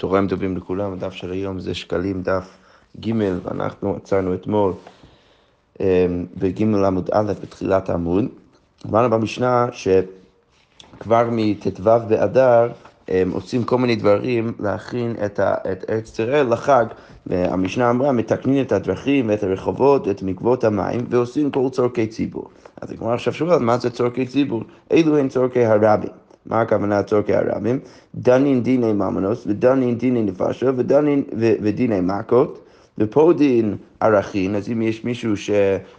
צהריים טובים לכולם, הדף של היום זה שקלים דף ג' ואנחנו עצרנו אתמול אמ, בג' עמוד א' בתחילת העמוד. אמרנו במשנה שכבר מט"ו באדר הם עושים כל מיני דברים להכין את, ארץ ישראל לחג. המשנה אמרה, מתקנים את הדרכים ואת הרחובות ואת מקוואות המים ועושים כל צורכי ציבור. אז הגמרא עכשיו שואלת, מה זה צורכי ציבור? אלו הן צורכי הרבים. מה הכוונה צורכי הרבים? דנין דיני ממונות ודנין דיני נפשות ודנין ודיני מכות ופודין ערכין, אז אם יש מישהו ש,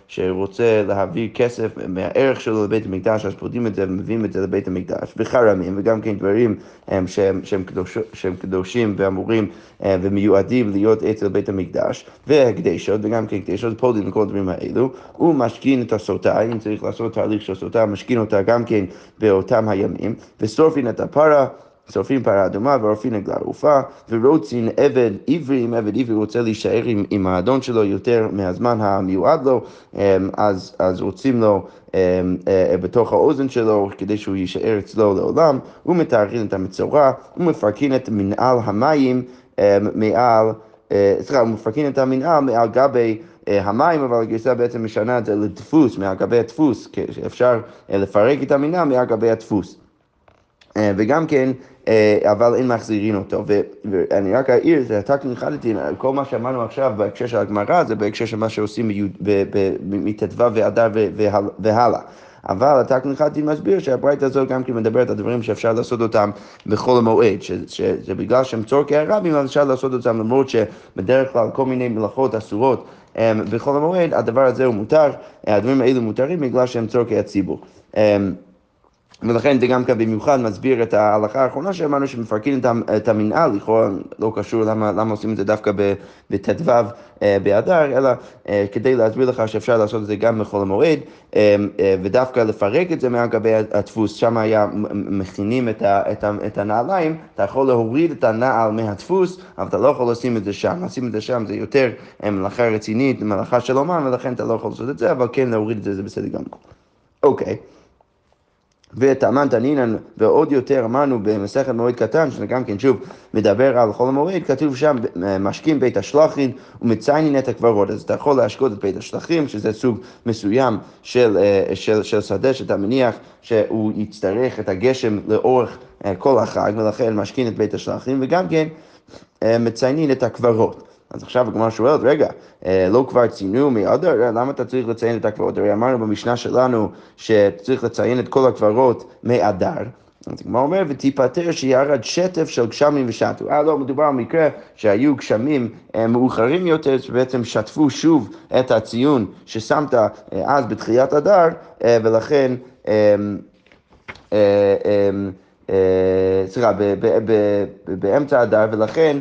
שרוצה להעביר כסף מהערך שלו לבית המקדש, אז פודים את זה ומביאים את זה לבית המקדש, וחרמים, וגם כן דברים הם, שהם, שהם, קדוש, שהם קדושים ואמורים אה, ומיועדים להיות אצל בית המקדש, והקדשות, וגם כן הקדשות, פודין וכל הדברים האלו, הוא משקין את הסוטה, אם צריך לעשות תהליך של סוטה, משקין אותה גם כן באותם הימים, ושורפין את הפרה. שורפים פרה אדומה ועורפין עגלה ערופה, ורוצין עבד עברי, אם עבד עברי רוצה להישאר עם, עם האדון שלו יותר מהזמן המיועד לו, אמ, אז, אז רוצים לו אמ, אה, בתוך האוזן שלו כדי שהוא יישאר אצלו לעולם, הוא מתארכין את המצורע, הוא מפרקין את מנהל המים אמ, מעל, אה, סליחה, הוא מפרקין את המנהל מעל גבי אה, המים, אבל הגרסה בעצם משנה את זה לדפוס, מעל גבי הדפוס, אפשר לפרק את המנהל מעל גבי הדפוס. וגם כן, אה, אבל אין מחזירין אותו. ואני רק אעיר, זה רק נחדתי, כל מה שאמרנו עכשיו בהקשר של הגמרא זה בהקשר של מה שעושים מט"ו ואדר והלאה. אבל הטקניקת דין מסביר שהברייתא הזאת גם כן מדברת על דברים שאפשר לעשות אותם בכל המועד, שזה בגלל שהם צורכי הרבים, אז אפשר לעשות אותם למרות שבדרך כלל כל מיני מלאכות אסורות אה, בכל המועד, הדבר הזה הוא מותר, הדברים האלו מותרים בגלל שהם צורכי הציבור. ולכן זה גם כאן במיוחד מסביר את ההלכה האחרונה שאמרנו שמפרקים את המנהל, לכאורה לא קשור למה, למה עושים את זה דווקא בט"ו אה, באדר, אלא אה, כדי להסביר לך שאפשר לעשות את זה גם בחול המועד, אה, ודווקא לפרק את זה מעל גבי הדפוס, שם היה מכינים את, ה, את, ה, את הנעליים, אתה יכול להוריד את הנעל מהדפוס, אבל אתה לא יכול לשים את זה שם, לשים את זה שם זה יותר מלאכה רצינית, מלאכה של אומן, ולכן אתה לא יכול לעשות את זה, אבל כן להוריד את זה זה בסדר גמור. אוקיי. Okay. וטעמן תנינן, ועוד יותר אמרנו במסכת מועד קטן, שזה גם כן שוב מדבר על חול המועד, כתוב שם משקים בית השלחין ומציינין את הקברות. אז אתה יכול להשקות את בית השלחים, שזה סוג מסוים של, אה, של, של שדה שאתה מניח שהוא יצטרך את הגשם לאורך אה, כל החג, ולכן משכין את בית השלחים, וגם כן אה, מציינין את הקברות. אז עכשיו הגמרא שואלת, רגע, אה, לא כבר ציינו מאדר, למה אתה צריך לציין את הקברות? הרי אמרנו במשנה שלנו שצריך לציין את כל הקברות מאדר. אז הגמרא אומר, ותיפטר שירד שטף של גשמים ושטו. אה, לא, מדובר על מקרה שהיו גשמים אה, מאוחרים יותר, שבעצם שטפו שוב את הציון ששמת אה, אז בתחילת אדר, ולכן... סליחה, באמצע אדר, ולכן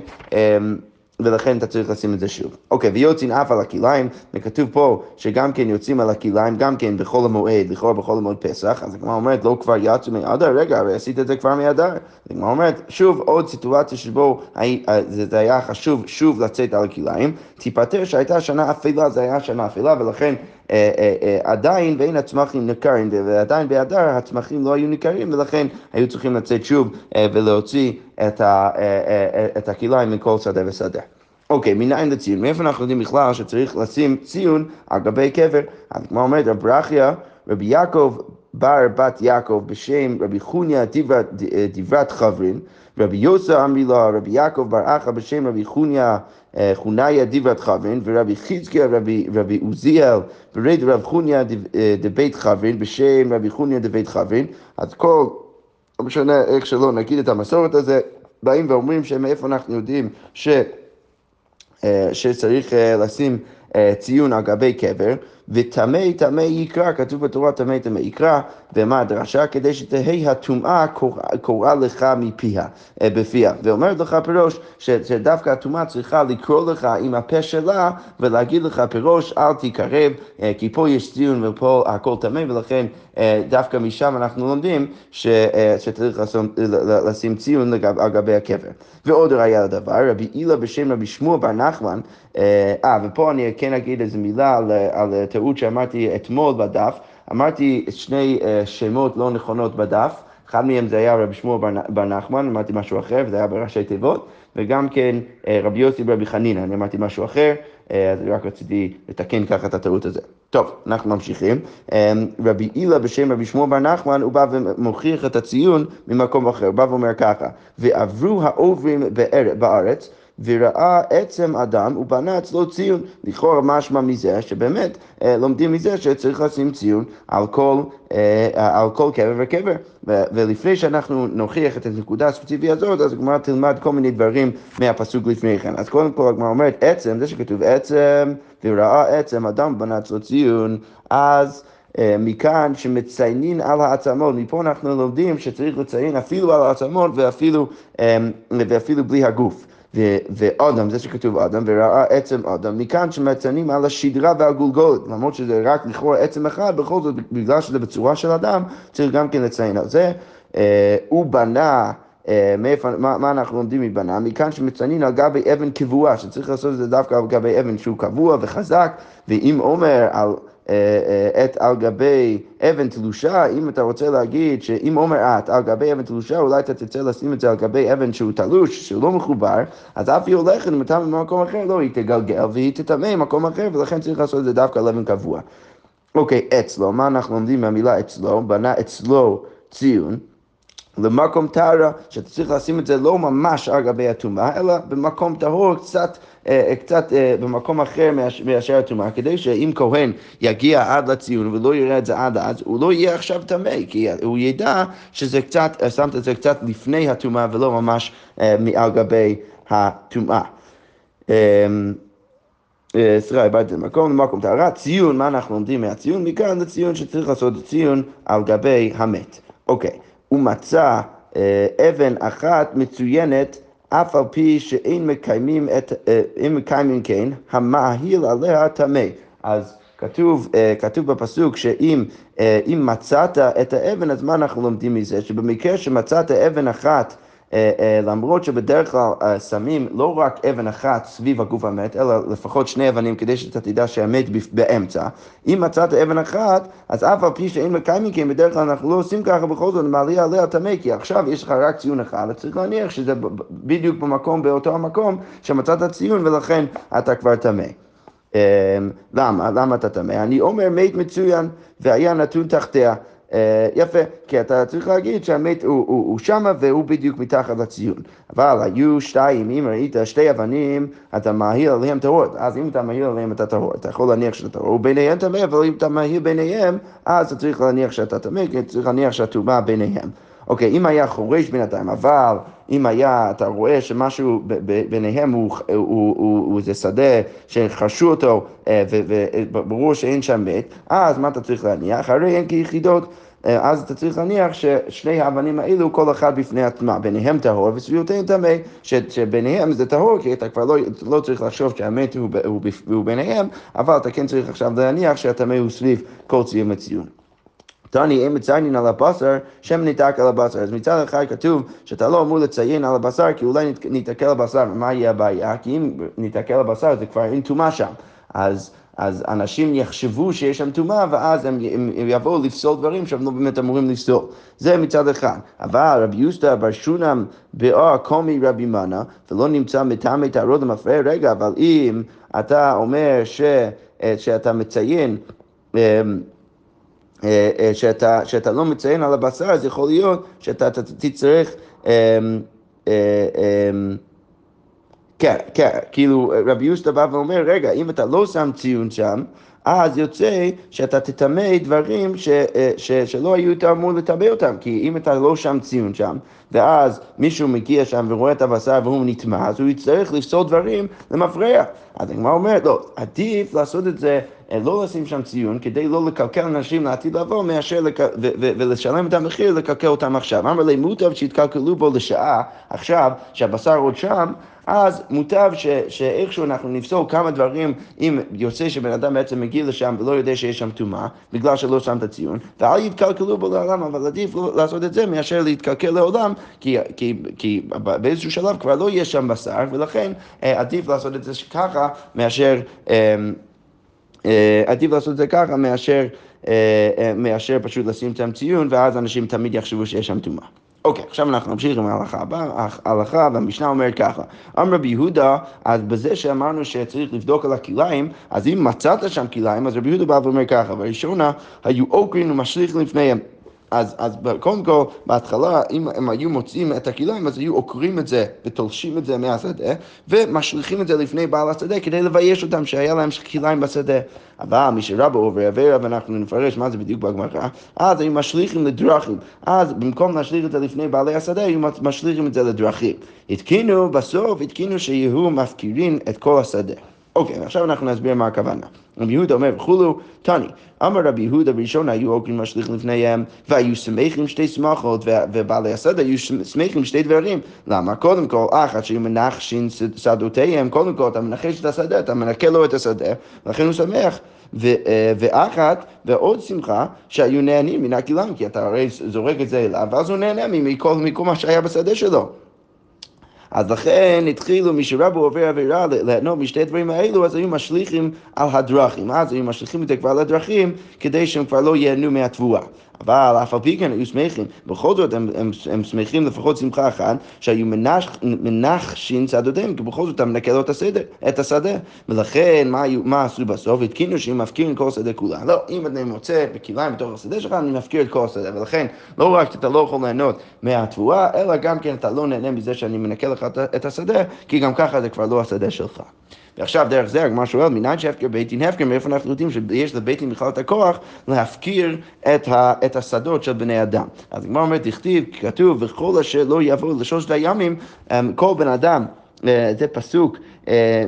ולכן אתה צריך לשים את זה שוב. אוקיי, ויוצאים אף על הכליים, וכתוב פה שגם כן יוצאים על הכליים, גם כן בחול המועד, לכאורה בחול המועד פסח, אז הגמרא אומרת, לא כבר יצאו מאדר, רגע, הרי עשית את זה כבר מאדר. הגמרא אומרת, שוב, עוד סיטואציה שבו אה, זה היה חשוב שוב לצאת על הכליים, תיפטר שהייתה שנה אפלה, זה היה שנה אפלה, ולכן עדיין ואין הצמחים ניכרים, ועדיין באדר הצמחים לא היו ניכרים, ולכן היו צריכים לצאת שוב ולהוציא את הכליים מכל שדה ושדה. אוקיי, מניין לציון? מאיפה אנחנו יודעים בכלל שצריך לשים ציון על גבי קבר? אז כמו אומרת, רב ברכיה, רבי יעקב בר בת יעקב בשם רבי חוניה דברת חברין, רבי יוסה אמרי לו, רבי יעקב בר אחא בשם רבי חוניה אה, חוניה דברת חברין, ורבי חזקיה רבי, עוזיאל ברד רב חוניה אה, דבית חברין בשם רבי חוניה דבית חברין, אז כל, לא משנה איך שלא נגיד את המסורת הזה, באים ואומרים שמאיפה אנחנו יודעים ש... אה, שצריך לשים ציון על גבי קבר, וטמא טמא יקרא, כתוב בתורה טמא טמא יקרא, ומה הדרשה? כדי שתהא הטומאה קוראה לך מפיה, אה, בפיה. ואומרת לך פירוש שדווקא הטומאה צריכה לקרוא לך עם הפה שלה ולהגיד לך פירוש אל תקרב, אה, כי פה יש ציון ופה הכל טמא, ולכן אה, דווקא משם אנחנו לומדים שצריך לשים ציון על גבי הקבר. ועוד ראיה לדבר, רבי הילה בשם רבי שמוע בר נחמן, אה, ופה אני כן אגיד איזה מילה על, על טעות שאמרתי אתמול בדף, אמרתי שני uh, שמות לא נכונות בדף, אחד מהם זה היה רבי שמואל בר נחמן, אמרתי משהו אחר, וזה היה בראשי תיבות, וגם כן רבי יוסי ורבי חנינא, אני אמרתי משהו אחר, אז רק רציתי לתקן ככה את הטעות הזה. טוב, אנחנו ממשיכים. רבי הילה בשם רבי שמואל בר נחמן, הוא בא ומוכיח את הציון ממקום אחר, הוא בא ואומר ככה, ועברו העוברים בארץ, וראה עצם אדם ובנה אצלו ציון. לכאורה משמע מזה שבאמת אה, לומדים מזה שצריך לשים ציון על כל, אה, על כל קבר וקבר. ולפני שאנחנו נוכיח את הנקודה הספציפית הזאת, אז הגמרא תלמד כל מיני דברים מהפסוק לפני כן. אז קודם כל הגמרא אומרת עצם, זה שכתוב עצם, וראה עצם אדם ובנה אצלו ציון, אז... אה, מכאן שמציינים על העצמות, מפה אנחנו לומדים שצריך לציין אפילו על העצמות ואפילו, ואפילו בלי הגוף. ואדם, זה שכתוב אדם, וראה עצם אדם, מכאן שמציינים על השדרה והגולגולת, למרות שזה רק לכאורה עצם אחד, בכל זאת, בגלל שזה בצורה של אדם, צריך גם כן לציין על זה. אה, הוא בנה אה, מאיפה, מה, מה אנחנו לומדים מבנה? מכאן שמציינים על גבי אבן קבועה, שצריך לעשות את זה דווקא על גבי אבן שהוא קבוע וחזק, ואם אומר על את על גבי אבן תלושה, אם אתה רוצה להגיד שאם אומר את על גבי אבן תלושה, אולי אתה תרצה לשים את זה על גבי אבן שהוא תלוש, שהוא לא מחובר, אז אף היא הולכת, אם אתה במקום אחר, לא, היא תגלגל והיא תטמא במקום אחר, ולכן צריך לעשות את זה דווקא על אבן קבוע. אוקיי, אצלו, מה אנחנו לומדים מהמילה אצלו? בנה אצלו ציון. למקום טהרה, שאתה צריך לשים את זה לא ממש על גבי הטומאה, אלא במקום טהור קצת, אה, קצת אה, במקום אחר מאשר הטומאה, כדי שאם כהן יגיע עד לציון ולא יראה את זה עד אז, הוא לא יהיה עכשיו טמא, כי הוא ידע שזה קצת, אה, שמת את זה קצת לפני הטומאה ולא ממש על גבי הטומאה. סליחה, איבדתי את המקום, למקום טהרה, ציון, מה אנחנו לומדים מהציון? מכאן לציון שצריך לעשות ציון על גבי המת. אוקיי. הוא מצא אה, אבן אחת מצוינת אף על פי שאין מקיימים, את, אה, אין מקיימים כן, המאהיל עליה טמא. אז כתוב, אה, כתוב בפסוק שאם מצאת את האבן, אז מה אנחנו לומדים מזה? שבמקרה שמצאת אבן אחת אה, אה, למרות שבדרך כלל אה, שמים לא רק אבן אחת סביב הגוף המת, אלא לפחות שני אבנים כדי שאתה תדע שהמת באמצע. אם מצאת אבן אחת, אז אף על פי שאין מקיימים כי בדרך כלל אנחנו לא עושים ככה, בכל זאת מעלה עליה טמא, כי עכשיו יש לך רק ציון אחד, אתה צריך להניח שזה בדיוק במקום, באותו המקום שמצאת ציון ולכן אתה כבר טמא. למה? למה אתה טמא? אני אומר מת מצוין והיה נתון תחתיה. אה, יפה, כי אתה צריך להגיד שהמת הוא, הוא, הוא שמה והוא בדיוק מתחת לציון. אבל היו שתיים, אם ראית שתי אבנים, אתה מהיר עליהם טהורות. אז אם אתה מהיר עליהם אתה טהור, אתה יכול להניח שאתה טהור. וביניהם טמא, אבל אם אתה מהיר ביניהם, אז אתה צריך להניח שאתה טמא, כי צריך להניח שהטומאה ביניהם. אוקיי, אם היה חורש בינתיים, אבל אם היה, אתה רואה שמשהו ביניהם הוא, הוא, הוא, הוא, הוא איזה שדה שחרשו אותו אה, וברור שאין שם מת, אז מה אתה צריך להניח? הרי אין כיחידות. אה, אז אתה צריך להניח ששני האבנים האלו, כל אחד בפני עצמה, ביניהם טהור וסביבותיהם טמא, שביניהם זה טהור, כי אתה כבר לא, לא צריך לחשוב שהמת הוא, הוא, הוא ביניהם, אבל אתה כן צריך עכשיו להניח שהטמא הוא סביב כל ציון וציון. תני, אם מציינים על הבשר, שם ניתק על הבשר. אז מצד אחד כתוב שאתה לא אמור לציין על הבשר, כי אולי ניתקל על הבשר, ומה יהיה הבעיה? כי אם ניתקל על הבשר זה כבר אין טומאה שם. אז... אז אנשים יחשבו שיש שם טומאה, ואז הם, הם, הם יבואו לפסול דברים שהם לא באמת אמורים לפסול. זה מצד אחד. אבל רבי יוסטה בר שונם באור קומי רבי מנה, ולא נמצא מטעמי טהרות למפרע, רגע, אבל אם אתה אומר ש, שאתה מציין שאתה, שאתה לא מציין על הבשר, אז יכול להיות שאתה תצטרך... אה, כן, כן, כאילו רבי יוסטה בא ואומר, רגע, אם אתה לא שם ציון שם, אז יוצא שאתה תטמא דברים ש, ש, שלא היו יותר אמור לטמא אותם, כי אם אתה לא שם ציון שם, ואז מישהו מגיע שם ורואה את הבשר והוא נטמע, אז הוא יצטרך לפסול דברים למפרע. אז הגמרא אומרת, לא, עדיף לעשות את זה אה, לא לשים שם ציון כדי לא לקלקל אנשים לעתיד לבוא מאשר לק... ו- ו- ולשלם את המחיר לקלקל אותם עכשיו. אמר לי מוטב שיתקלקלו בו לשעה עכשיו שהבשר עוד שם אז מוטב ש, שאיכשהו אנחנו נפסול כמה דברים אם יוצא שבן אדם בעצם מגיע לשם ולא יודע שיש שם טומאה, בגלל שלא שם את הציון, ואל יתקלקלו בו לעולם, אבל עדיף לא לעשות את זה מאשר להתקלקל לעולם, כי, כי, כי באיזשהו שלב כבר לא יהיה שם בשר, ולכן אה, עדיף לעשות את זה ככה מאשר... אה, עדיף לעשות את זה ככה מאשר מאשר פשוט לשים שם ציון, ואז אנשים תמיד יחשבו שיש שם טומאה. אוקיי, עכשיו אנחנו נמשיך עם ההלכה הבאה, ההלכה, והמשנה אומרת ככה, אמר רבי יהודה, אז בזה שאמרנו שצריך לבדוק על הכליים, אז אם מצאת שם כליים, אז רבי יהודה בא ואומר ככה, בראשונה, היו עוקרים ומשליך לפניהם. אז, אז קודם כל, בהתחלה, אם הם היו מוצאים את הכליים, אז היו עוקרים את זה ותולשים את זה מהשדה, ומשליכים את זה לפני בעל השדה כדי לבייש אותם שהיה להם כליים בשדה. אבל מי שרבו עובר עבירה, ואנחנו נפרש מה זה בדיוק בגמרא, אז היו משליכים לדרכים. אז במקום להשליך את זה לפני בעלי השדה, היו משליכים את זה לדרכים. התקינו, בסוף התקינו שיהיו מפקירים את כל השדה. אוקיי, עכשיו אנחנו נסביר מה הכוונה. רבי יהודה אומר וכולו, תני, אמר רבי יהודה בראשון היו עוקרים משליך לפניהם, והיו שמחים שתי שמחות, ובעלי השדה היו שמחים שתי דברים. למה? קודם כל, אחת שהיו מנחשים שדותיהם, קודם כל אתה מנחש את השדה, אתה מנקה לו את השדה, לכן הוא שמח. ואחת, ועוד שמחה, שהיו נהנים מן הכלם, כי אתה הרי זורק את זה אליו, ואז הוא נהנה מכל, מכל מה שהיה בשדה שלו. אז לכן התחילו מי שרבו עובר עבירה ליהנות משתי הדברים האלו, אז היו משליכים על הדרכים. אז היו משליכים את זה כבר לדרכים, כדי שהם כבר לא ייהנו מהתבואה. אבל אף על פי כן היו שמחים, בכל זאת הם, הם, הם שמחים לפחות שמחה אחת, שהיו מנח, מנחשים צדדיהם, כי בכל זאת אתה מנקה לו את השדה, את השדה. ולכן מה, מה עשו בסוף? התקינו שהם מפקירים כל השדה כולה. לא, אם אני מוצא בכליים בתוך השדה שלך, אני מפקיר את כל השדה. ולכן לא רק אתה לא יכול ליהנות מהתבואה, אלא גם כן אתה לא נהנה מזה שאני מנקה לך את השדה, כי גם ככה זה כבר לא השדה שלך. ועכשיו דרך זה הגמר שואל, מניין שהפקר בית דין הפקר, מאיפה אנחנו יודעים שיש לבית דין בכלל את הכוח להפקיר את, ה, את השדות של בני אדם. אז הגמר אומרת, תכתיב, כתוב, וכל אשר לא יבוא לשלושת הימים, אמ, כל בן אדם אה, זה פסוק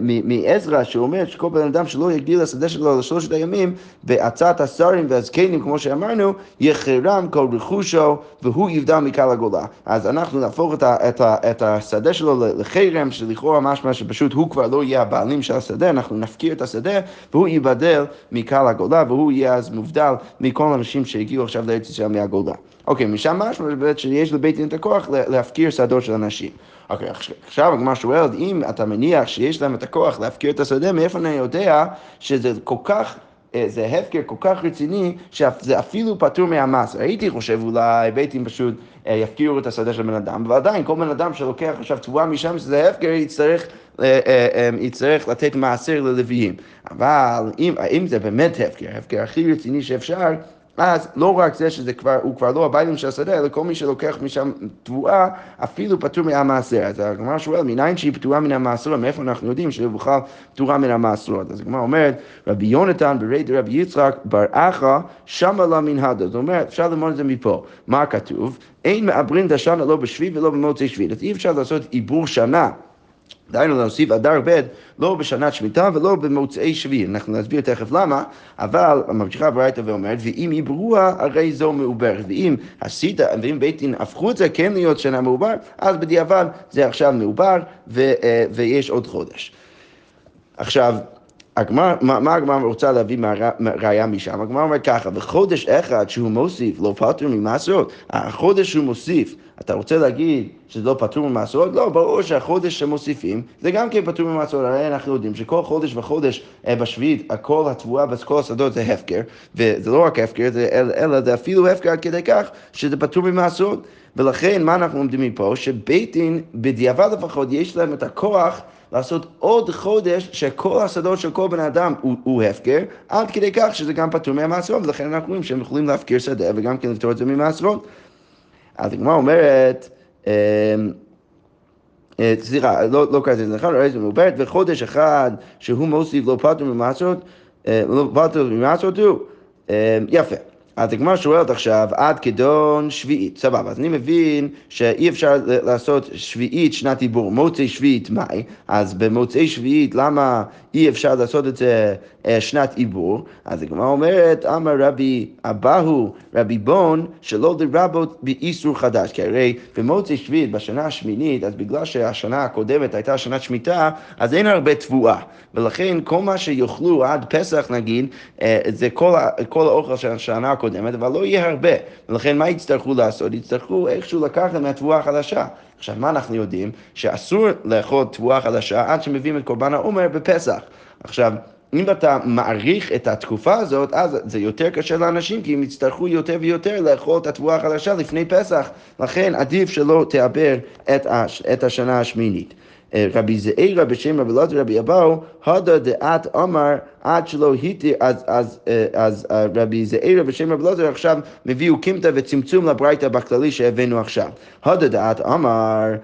מעזרא שאומר שכל בן אדם שלא יגדיל לשדה שלו לשלושת הימים בעצת השרים והזקנים, כמו שאמרנו, יחרם כל רכושו והוא יבדל מקל הגולה. אז אנחנו נהפוך את, את, את השדה שלו לחרם, שלכאורה משמע שפשוט הוא כבר לא יהיה הבעלים של השדה, אנחנו נפקיר את השדה והוא ייבדל מקל הגולה והוא יהיה אז מובדל מכל האנשים שהגיעו עכשיו לארץ ישראל מהגולה. אוקיי, משם משמע שיש לבית דין את הכוח להפקיר שדות של אנשים. אוקיי, עכשיו הגמרא שואלת, אם אתה מניח שיש להם את הכוח להפקיר את השדה, מאיפה אני יודע שזה כל כך... אה, זה הפקר כל כך רציני, שזה אפילו פטור מהמס. הייתי חושב אולי בית דין פשוט אה, יפקירו את השדה של בן אדם, ועדיין כל בן אדם שלוקח עכשיו תבואה משם שזה הפקר, יצטרך, אה, יצטרך לתת מעשר ללוויים. אבל אם, אם זה באמת הפקר, הפקר הכי רציני שאפשר, אז לא רק זה שהוא כבר, כבר לא הבעלים של השדה, אלא כל מי שלוקח משם תבואה, אפילו פטור מהמעשר. אז הגמרא שואל, מניין שהיא פטורה מן המעשר, מאיפה אנחנו יודעים שהיא בכלל פטורה מן המעשר? אז הגמרא אומרת, רבי יונתן ברי דרבי יצחק בר אחא שמה לה מנהדה. זאת אומרת, אפשר ללמוד את זה מפה. מה כתוב? אין מעברים את השנה לא בשביעי ולא במוצאי שביעי. אז אי אפשר לעשות עיבור שנה. דהיינו להוסיף אדר ב' לא בשנת שמיטה ולא במוצאי שביעי. אנחנו נסביר תכף למה, אבל ממשיכה הברייתא ואומרת, ואם עיברוה הרי זו מעוברת. ואם עשית, ואם בית דין הפכו את זה כן להיות שנה מעובר, אז בדיעבד זה עכשיו מעובר ו, אה, ויש עוד חודש. עכשיו, הגמר, מה, מה הגמר רוצה להביא ראייה משם? הגמר אומר ככה, בחודש אחד שהוא מוסיף לא פטור ממעשרות, החודש שהוא מוסיף, אתה רוצה להגיד שזה לא פטור ממעשרות? לא, ברור שהחודש שמוסיפים זה גם כן פטור ממעשרות, הרי אנחנו יודעים שכל חודש וחודש אה, בשביעית, כל התבואה וכל השדות זה הפקר, וזה לא רק הפקר, זה, אלא זה אפילו הפקר עד כדי כך שזה פטור ממעשרות, ולכן מה אנחנו לומדים מפה? שבית דין, בדיעבד לפחות, יש להם את הכוח לעשות עוד חודש שכל השדות של כל בן אדם הוא, הוא הפקר, עד כדי כך שזה גם פטור מהמעשרות, ולכן אנחנו רואים שהם יכולים להפקיר שדה וגם כן לפתור את זה ממעשרות. אז הגמרא אומרת, אמ, אה, סליחה, לא, לא קראתי את זה נכון, הרי זה מעוברת, וחודש אחד שהוא מוסיף לא פטור ממעשרות, אה, לא פטור ממעשרות הוא, אמ, יפה. אז הגמרא שואלת עכשיו, עד כדון שביעית, סבבה, אז אני מבין שאי אפשר לעשות שביעית שנת דיבור, מוצאי שביעית מאי, אז במוצאי שביעית למה אי אפשר לעשות את זה אה, שנת עיבור? אז הגמרא אומרת, אמר רבי אבהו, רבי בון, שלא לרבות באיסור חדש, כי הרי במוצאי שביעית, בשנה השמינית, אז בגלל שהשנה הקודמת הייתה שנת שמיטה, אז אין הרבה תבואה, ולכן כל מה שיאכלו עד פסח נגיד, אה, זה כל, כל האוכל של השנה הקודמת, אבל לא יהיה הרבה. ולכן מה יצטרכו לעשות? יצטרכו איכשהו לקחת מהתבואה החדשה. עכשיו, מה אנחנו יודעים? שאסור לאכול תבואה חדשה עד שמביאים את קורבן העומר בפסח. עכשיו, אם אתה מעריך את התקופה הזאת, אז זה יותר קשה לאנשים, כי הם יצטרכו יותר ויותר לאכול את התבואה החדשה לפני פסח. לכן עדיף שלא תעבר את, הש, את השנה השמינית. אה, רבי זעירא בשם רבי אלעזר רבי אבאו, הודה דעת אמר עד שלא התיר, אז, אז, אה, אז, אז רבי זעירא בשם רבי אלעזר עכשיו מביאו קימתא וצמצום לברייתא בכללי שהבאנו עכשיו. הודה דעת אמר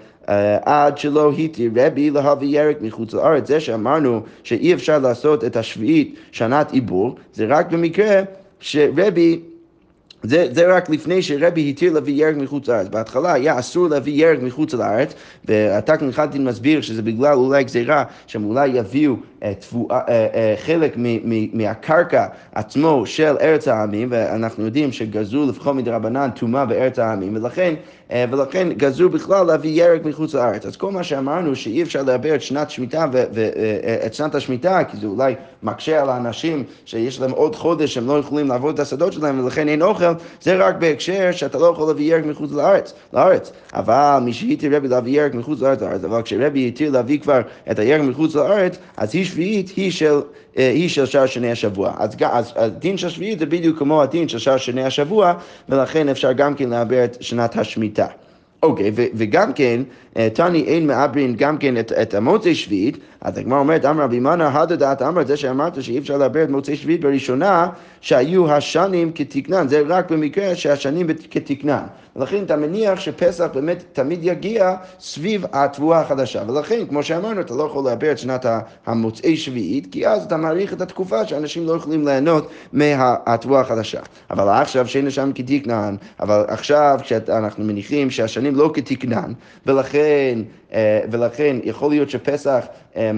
עד שלא התיר רבי להביא ירק מחוץ לארץ. זה שאמרנו שאי אפשר לעשות את השביעית שנת עיבור, זה רק במקרה שרבי זה, זה רק לפני שרבי התיר להביא ירק מחוץ לארץ. בהתחלה היה אסור להביא ירק מחוץ לארץ, ואתה כנחלתי מסביר שזה בגלל אולי גזירה שהם אולי יביאו אה, תבואה, אה, אה, חלק מהקרקע עצמו של ארץ העמים, ואנחנו יודעים שגזרו לפחות מדרבנן טומאה בארץ העמים, ולכן, ולכן גזרו בכלל להביא ירק מחוץ לארץ. אז כל מה שאמרנו שאי אפשר לעבר את שנת שמיטה ואת שנת השמיטה, כי זה אולי מקשה על האנשים שיש להם עוד חודש שהם לא יכולים לעבוד את השדות שלהם ולכן אין אוכל, זה רק בהקשר שאתה לא יכול להביא ירק מחוץ לארץ. לארץ. אבל מי שהתיר רבי להביא ירק מחוץ לארץ, אבל כשרבי התיר להביא כבר את הירק מחוץ לארץ, אז היא שביעית היא של, אה, היא של שער שני השבוע. אז, אז הדין של שביעית זה בדיוק כמו הדין של שער שני השבוע, ולכן אפשר גם כן לעבר את שנת השמיטה. אוקיי, okay, וגם כן, תני אין מעברין גם כן את, את המוצאי שביעית, אז הגמרא אומרת, אמר רבי מנא, הדה דעת אמר, זה שאמרת שאי אפשר לעבר את מוצאי שביעית בראשונה, שהיו השנים כתקנן, זה רק במקרה שהשנים כתקנן. ולכן אתה מניח שפסח באמת תמיד יגיע סביב התבואה החדשה. ולכן, כמו שאמרנו, אתה לא יכול לעבר את שנת המוצאי שביעית, כי אז אתה מעריך את התקופה שאנשים לא יכולים ליהנות מהתבואה החדשה. אבל עכשיו שאין שם כתקנן, אבל עכשיו כשאנחנו מניחים שהשנים לא כתקנן, ולכן... אה, ולכן יכול להיות שפסח, אה,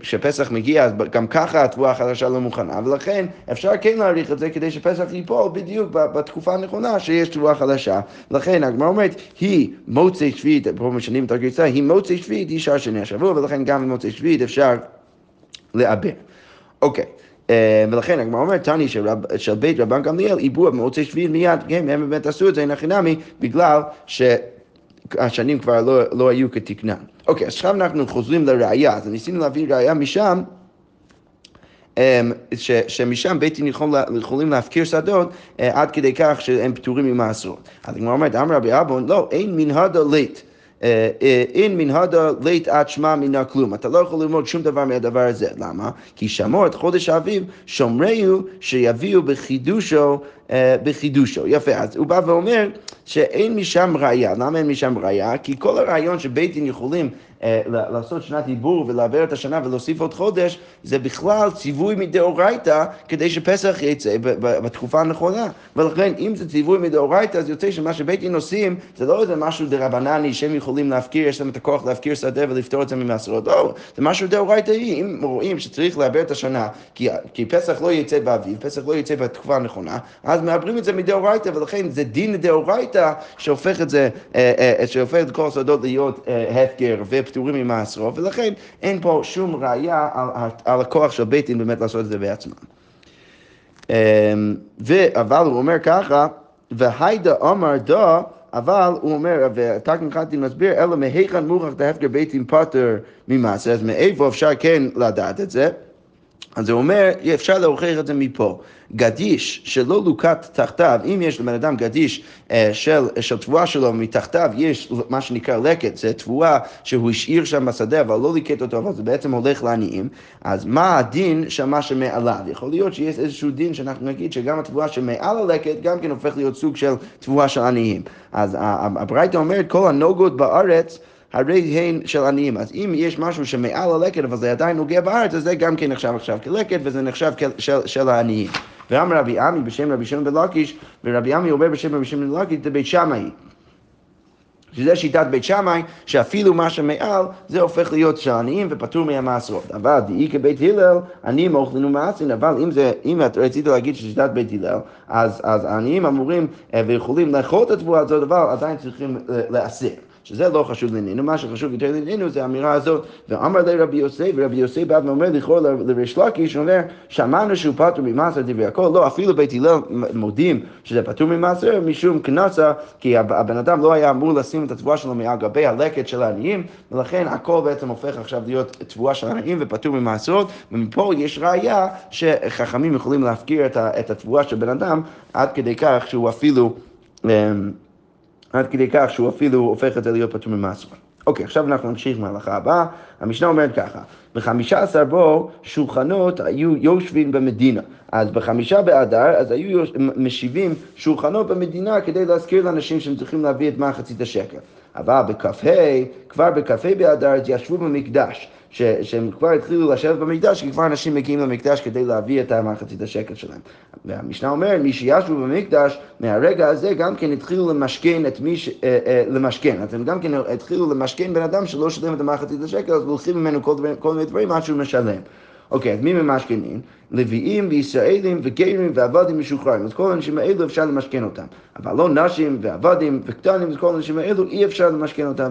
כשפסח מגיע, אז גם ככה התבואה החדשה לא מוכנה, ולכן אפשר כן להעריך את זה כדי שפסח ייפול בדיוק בתקופה הנכונה שיש תבואה חדשה. לכן הגמרא אומרת, היא מוצאי שביעית, פה משנים את הגרסה, היא מוצאי שביעית, היא שער שני השבוע, ולכן גם במוצאי שביעית אפשר לעבר. אוקיי. אה, ולכן הגמרא אומרת, תני של בית רבן גמליאל, עיבוע במוצאי שביעית מיד, כן, הם באמת עשו את זה, אין הכי נמי, בגלל ש... השנים כבר לא, לא היו כתקנן. אוקיי, אז עכשיו אנחנו חוזרים לראייה, אז ניסינו להביא ראייה משם. אמ, ש, שמשם בית דין יכול, יכולים להפקיר שדות אה, עד כדי כך שהם פטורים ממעשרות. אז הגמרא אומרת, אמר רבי אבון, לא, אין מנהדה לית. אה, אה, אין מנהדה לית עד שמע מנה כלום. אתה לא יכול ללמוד שום דבר מהדבר הזה. למה? כי שמור את חודש האביב, שומריהו שיביאו בחידושו, בחידושו. יפה, אז הוא בא ואומר שאין משם ראייה. למה אין משם ראייה? כי כל הרעיון שבית דין יכולים אה, לעשות שנת עיבור ולעבר את השנה ולהוסיף עוד חודש, זה בכלל ציווי מדאורייתא כדי שפסח יצא בתקופה הנכונה. ולכן, אם זה ציווי מדאורייתא, אז יוצא שמה שבית דין עושים, זה לא איזה משהו דרבנני שהם יכולים להפקיר, יש להם את הכוח להפקיר שדה ולפתור את זה ממעשרות. לא, זה משהו דאורייתאי. אם רואים שצריך לעבר את השנה, כי, כי פסח לא יצא באביב, פסח לא יצא בתקופה הנכונה, אז מעברים את זה מדאורייתא, ולכן זה דין דאורייתא שהופך את זה, אה, אה, שהופך את כל השדות להיות הפקר פטורים ממעשרו, ולכן אין פה שום ראייה על, על הכוח של בית דין באמת לעשות את זה בעצמם. אמ, אבל הוא אומר ככה, והיידה אמר דא, אבל הוא אומר, ותקן חנתי מסביר, אלא מהיכן מוכח דהפקר בית דין פטר ממעשר, אז מאיפה אפשר כן לדעת את זה? אז הוא אומר, אפשר להוכיח את זה מפה. גדיש שלא לוקט תחתיו, אם יש לבן אדם גדיש אה, של, של תבואה שלו, מתחתיו יש מה שנקרא לקט, זה תבואה שהוא השאיר שם בשדה, אבל לא ליקט אותו, אבל זה בעצם הולך לעניים, אז מה הדין של מה שמעליו? יכול להיות שיש איזשהו דין שאנחנו נגיד שגם התבואה שמעל הלקט גם כן הופך להיות סוג של תבואה של עניים. אז הברייתא אומרת, כל הנוגות בארץ הרי הן של עניים. אז אם יש משהו שמעל הלקט, אבל זה עדיין נוגע בארץ, אז זה גם כן נחשב עכשיו כלקט, וזה נחשב של, של העניים. ואמר רבי עמי בשם רבי שמעון בן ורבי עמי אומר בשם רבי שמעון בן זה בית שמאי. שזה שיטת בית שמאי, שאפילו מה שמעל, זה הופך להיות של עניים ופטור מהמעשרות. אבל דאי כבית הלל, עניים אוכלים ומעשרים, אבל אם, זה, אם את רצית להגיד ששיטת בית הלל, אז, אז העניים אמורים אה, ויכולים לאכול את התבואה הזאת, אבל עדיין צריכים אה, להסיר. שזה לא חשוב לענייננו, מה שחשוב יותר לענייננו זה האמירה הזאת. ואמר לרבי יוסי, ורבי יוסי בא ואומר לכאורה לריש לקיש, אומר, שמענו שהוא פטור ממעשר דברי הכל, לא, אפילו בית הלל מודים שזה פטור ממעשר, משום כנסה, כי הבן אדם לא היה אמור לשים את התבואה שלו מעל גבי הלקט של העניים, ולכן הכל בעצם הופך עכשיו להיות תבואה של העניים ופטור ממעשרות, ומפה יש ראייה שחכמים יכולים להפקיר את התבואה של בן אדם עד כדי כך שהוא אפילו... עד כדי כך שהוא אפילו הופך את זה להיות פטור ממעשרות. אוקיי, עכשיו אנחנו נמשיך מההלכה הבאה. המשנה אומרת ככה, בחמישה עשר בו שולחנות היו יושבים במדינה. אז בחמישה באדר, אז היו משיבים שולחנות במדינה כדי להזכיר לאנשים שהם צריכים להביא את מחצית השקל. אבל בכ"ה, כבר בכ"ה באדר, ישבו במקדש. ש, שהם כבר התחילו לשבת במקדש, כי כבר אנשים מגיעים למקדש כדי להביא את המחצית השקל שלהם. והמשנה אומרת, מי שישבו במקדש, מהרגע הזה גם כן התחילו למשכן את מי ש... אה, אה, למשכן. אז הם גם כן התחילו למשכן בן אדם שלא שילם את המחצית השקל, אז לוקחים ממנו כל, כל מיני דברים עד שהוא משלם. אוקיי, אז מי ממשכנים? לוויים וישראלים וגרים ועבדים משוחררים. אז כל האנשים האלו אפשר למשכן אותם. אבל לא נשים ועבדים וקטנים, אז כל האנשים האלו אי אפשר למשכן אותם.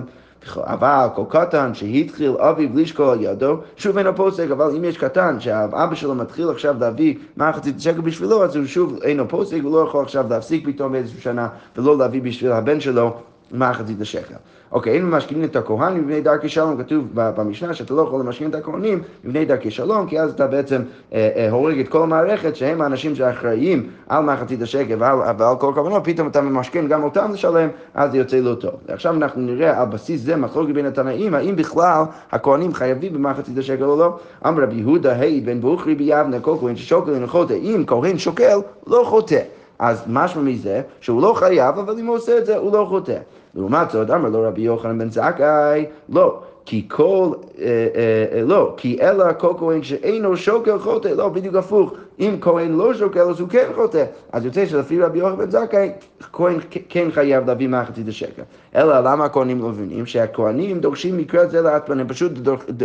אבל כל קטן שהתחיל אביו לשקול על ידו, שוב אינו פוסק, אבל אם יש קטן שהאבא שלו מתחיל עכשיו להביא מחצית שקל בשבילו, אז הוא שוב אינו פוסק, הוא לא יכול עכשיו להפסיק פתאום באיזושהי שנה ולא להביא בשביל הבן שלו מחצית השקל. אוקיי, אין ממשכנים את הכהן מבני דרכי שלום, כתוב במשנה שאתה לא יכול למשכין את הכהנים מבני דרכי שלום, כי אז אתה בעצם אה, אה, הורג את כל המערכת שהם האנשים שאחראים על מחצית השקל ועל, ועל כל כוונות, פתאום אתה ממשכן גם אותם לשלם, אז זה יוצא לא טוב. ועכשיו אנחנו נראה על בסיס זה מחלוקת בין התנאים, האם בכלל הכהנים חייבים במחצית השקל או לא. אמר רבי יהודה, היי בן בוכרי ביבנה, כל כהן ששוקל חוטא, אם כהן שוקל, לא חוטא. אז משמע מזה שהוא לא חייב, אבל אם הוא עושה את זה, הוא לא חוטא. לעומת זאת, אמר לו רבי יוחנן בן זכאי, לא, כי כל, אה, אה, אה, לא, כי אלא כל כהן שאינו שוקל חוטא, לא, בדיוק הפוך. אם כהן לא שוקל, אז הוא כן חוטא. אז יוצא שלפי רבי יוחנן בן זכאי, כהן כן חייב להביא מחצית השקל. אלא למה הכהנים לא מבינים? שהכהנים דורשים מקרה זה לעצמם, הם פשוט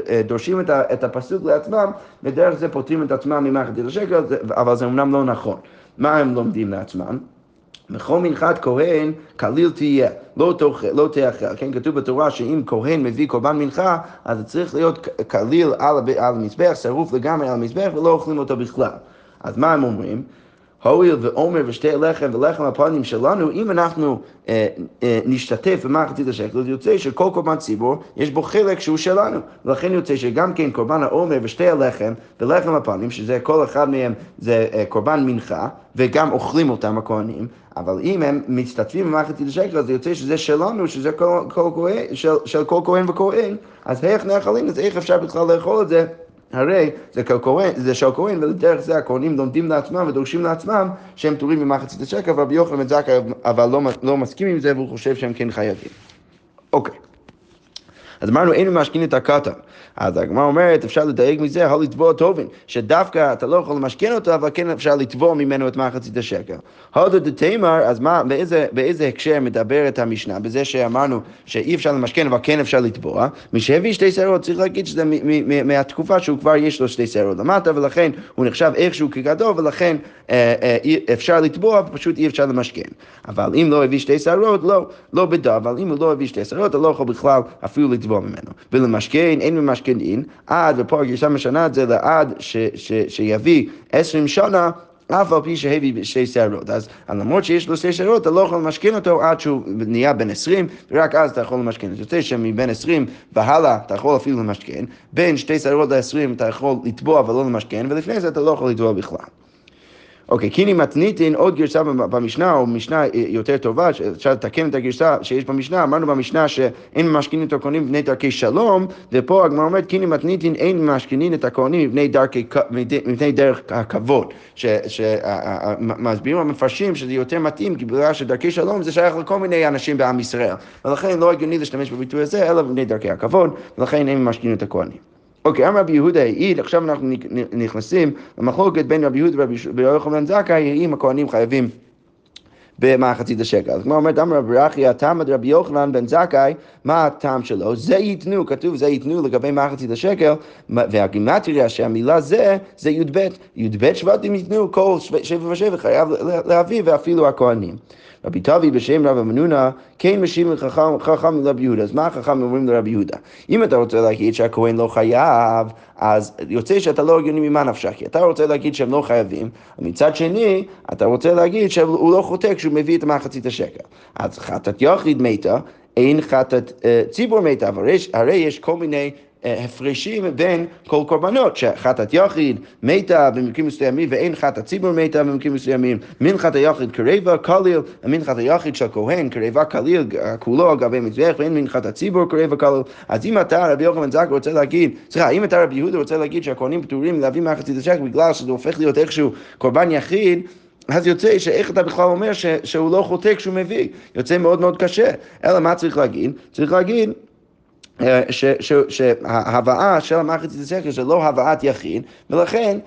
אה, דורשים את, הפסוק לעצמם, ודרך זה פותרים את עצמם ממחצית השקל, אבל זה אמנם לא נכון. מה הם לומדים לעצמם? בכל מנחת כהן כליל תהיה, לא, תאכל, לא תאכל. כן, כתוב בתורה שאם כהן מביא קורבן מנחה, אז זה צריך להיות כליל על, על המזבח, שרוף לגמרי על המזבח, ולא אוכלים אותו בכלל. אז מה הם אומרים? הואיל ועומר ושתי לחם ולחם הפנים שלנו, אם אנחנו נשתתף במחצית השקל, יוצא שכל קורבן ציבור יש בו חלק שהוא שלנו. ולכן יוצא שגם כן קורבן העומר ושתי הלחם ולחם הפנים, שזה כל אחד מהם זה קורבן מנחה, וגם אוכלים אותם הכהנים, אבל אם הם משתתפים במחצית השקל, זה יוצא שזה שלנו, שזה כל, כל כהן, של, של כל כהן וכהן, אז איך נאכלים את זה, איך אפשר בכלל לאכול את זה? הרי זה, כהן, זה של כהן, ולדרך זה הכהנים לומדים לעצמם ודורשים לעצמם שהם פטורים ממחצית השקל, ורבי יוחנן בן זכאי אבל לא, לא מסכים עם זה והוא חושב שהם כן חייבים. אוקיי. אז אמרנו, אין ממשכין את הקטן. אז הגמרא אומרת, אפשר לדייק מזה, יכול לתבוע טובין, שדווקא אתה לא יכול למשכן אותו, אבל כן אפשר לתבוע ממנו את מחצית השקל. הודו דתימר, אז מה, באיזה, באיזה הקשר מדברת המשנה? בזה שאמרנו שאי אפשר למשכן, אבל כן אפשר לתבוע. מי שהביא שתי שערות, צריך להגיד שזה מהתקופה שהוא כבר יש לו שתי שערות למטה, ולכן הוא נחשב איכשהו כגדול, ולכן אה, אה, אפשר לתבוע, פשוט אי אפשר למשכן. אבל אם לא הביא שתי שערות, לא, לא בדה, אבל אם הוא לא הביא שתי שערות, אתה לא יכול בכלל אפילו לתבוע ממנו. ולמשכן, אין ממשכנין, עד, ופה הגרשה משנה את זה לעד ש, ש, שיביא עשרים שנה, אף על פי שהביא שתי שערות. אז למרות שיש לו שתי שערות, אתה לא יכול למשכן אותו עד שהוא נהיה בן עשרים, ורק אז אתה יכול למשכן. זה יוצא שמבין עשרים והלאה אתה יכול אפילו למשכן, בין שתי שערות לעשרים אתה יכול לתבוע ולא למשכן, ולפני זה אתה לא יכול לתבוע בכלל. אוקיי, קיני מתניתין, עוד גרסה במשנה, או משנה יותר טובה, אפשר לתקן את הגרסה שיש במשנה, אמרנו במשנה שאין ממשכנים את הכהנים מפני דרכי שלום, ופה הגמרא אומרת, קיני מתניתין, אין ממשכנים את הכהנים מפני דרך הכבוד, שמסבירים המפרשים שזה יותר מתאים, כי בגלל שדרכי שלום זה שייך לכל מיני אנשים בעם ישראל, ולכן לא הגיוני להשתמש בביטוי הזה, אלא מפני דרכי הכבוד, ולכן אין ממשכנים את הכהנים. אוקיי, אמר רבי יהודה העיד, עכשיו אנחנו נכנסים למחלוקת בין רבי יהודה ורבי יוחנן זכאי, האם הכהנים חייבים במחצית השקל. אז כמו אומרת, אמר רבי אחי, תמד רבי יוחנן בן זכאי, מה הטעם שלו? זה ייתנו, כתוב זה ייתנו לגבי מחצית השקל, והגימטריה שהמילה זה, זה י"ב. י"ב שבטים ייתנו, כל שבע ושבע חייב להביא, ואפילו הכהנים. רבי טבי בשם רב המנונה, כן משיב לחכם חכם לרבי יהודה. אז מה החכם אומרים לרבי יהודה? אם אתה רוצה להגיד שהכהן לא חייב, אז יוצא שאתה לא הגיוני ממה נפשך, כי אתה רוצה להגיד שהם לא חייבים, ומצד שני, אתה רוצה להגיד שהוא לא חוטא כשהוא מביא את מחצית השקל. אז חטאת יחיד מתה, אין חטאת אה, ציבור מתה, אבל הרי יש כל מיני... אה, הפרשים בין כל קורבנות, שחטאת יחיד מתה במקרים מסוימים ואין חטאת ציבור מתה במקרים מסוימים, מנחת היחיד קרבה קליל, מנחת היחיד של כהן קרבה קליל כולו על גבי מזבח ואין מנחת הציבור קרבה קליל, אז אם אתה רבי יוחנן זק רוצה להגיד, סליחה, אם אתה רבי יהודה רוצה להגיד שהכהנים פטורים להביא מחצית השקל בגלל שזה הופך להיות איכשהו קורבן יחיד, אז יוצא שאיך אתה בכלל אומר ש, שהוא לא חוטא כשהוא מביא, יוצא מאוד מאוד קשה. אלא מה צריך להגיד? צריך להגיד אה, שההבאה של המחצית השקל זה לא הבאת יחיד, ולכן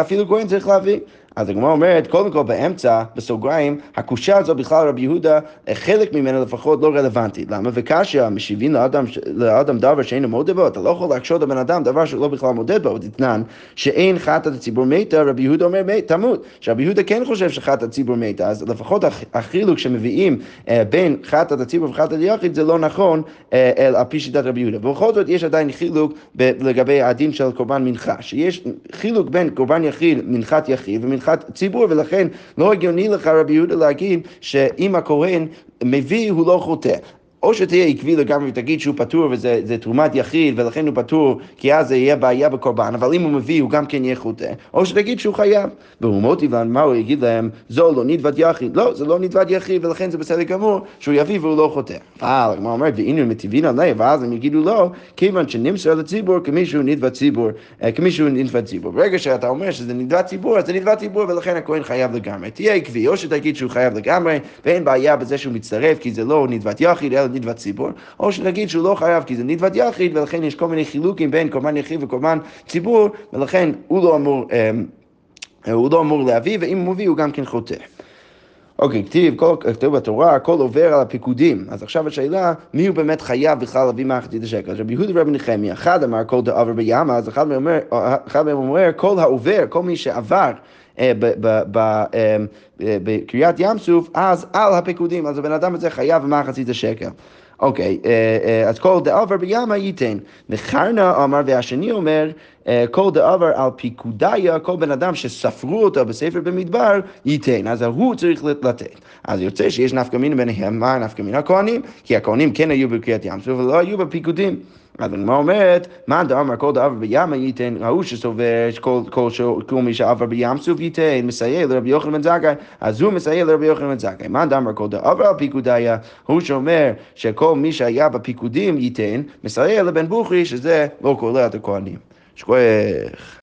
אפילו כהן צריך להביא. אז הגמרא אומרת, קודם כל באמצע, בסוגריים, הקושה הזו בכלל רבי יהודה, חלק ממנה לפחות לא רלוונטי. למה? וכאשר משיבים לאדם, לאדם דבר שאינו מודה בו, אתה לא יכול להקשות לבן אדם דבר שהוא לא בכלל מודד בו, דתנן, שאין חטאת הציבור מתה, רבי יהודה אומר תמות. שרבי יהודה כן חושב שחטאת הציבור מתה, אז לפחות החילוק שמביאים אה, בין חטאת הציבור וחטאת היחיד זה לא נכון אה, על פי שיטת רבי יהודה. ובכל זאת יש עדיין חילוק לגבי הדין של קורבן מנחה, שיש חילוק בין קורבן יחיד, מנחת יחיד ומנחת שמחת ציבור, ולכן לא הגיוני לך רבי יהודה להגיד שאם הכהן מביא הוא לא חוטא. או שתהיה עקבי לגמרי ותגיד שהוא פטור וזה תרומת יחיד ולכן הוא פטור כי אז זה יהיה בעיה בקורבן, אבל אם הוא מביא הוא גם כן יהיה חוטא, או שתגיד שהוא חייב. ומוטי להם, מה הוא יגיד להם? זו לא נדבת יחיד. לא, זה לא נדבת יחיד ולכן זה בסדר גמור שהוא יביא והוא לא חוטא. אבל הגמרא אומרת, והנה מטיבין עליה, ואז הם יגידו לו, כיוון שנמסר לציבור כמישהו נדבת ציבור, אה, כמישהו נדבת ציבור. ברגע שאתה אומר שזה נדבת ציבור, אז זה נדבת ציבור ולכן הכהן חייב לגמרי. תהיה עקבי, או שתגיד שהוא חייב לגמרי, ואין בעיה בזה שהוא מצטרף, כי זה לא נדבת יחיד, אלא נדבת ציבור, או שנגיד שהוא לא חייב כי זה נדבת יחיד, ולכן יש כל מיני חילוקים בין קורבן יחיד וקורבן ציבור, ולכן הוא לא אמור, אמ, הוא לא אמור להביא, ואם הוא מביא הוא גם כן חוטא. אוקיי, כתיב, כתוב בתורה, הכל עובר על הפיקודים. אז עכשיו השאלה, מי הוא באמת חייב בכלל להביא מחצית השקל? רבי יהודה ורבי נחמיה, אחד אמר כל דעבר בימה, אז אחד מהם אומר, אומר, כל העובר, כל מי שעבר אה, אמ, בקריאת ים סוף, אז על הפיקודים, אז הבן אדם הזה חייב מחצית השקל. אוקיי, אה, אה, אז כל דעבר בימה ייתן. וחרנה אמר, והשני אומר, אה, כל דעבר על פיקודיה, כל בן אדם שספרו אותו בספר במדבר, ייתן. אז הוא צריך לתת. אז יוצא שיש נפקא מינה ביניהם, מה נפקא מינה? הכהנים, כי הכהנים כן היו בקריאת ים סוף ולא היו בפיקודים. אז הגמרא אומרת, מה דאמר כל דעבר בים ייתן, ההוא שסובר כל, מי שעבר בים סוף ייתן, מסייע לרבי יוחנן בן זכאי, אז הוא מסייע לרבי יוחנן בן זכאי. מה דאמר כל דעבר על פיקודיה, הוא שאומר שכל מי שהיה בפיקודים ייתן, מסייע לבן בוכרי, שזה לא כולל את הכהנים. שכוח.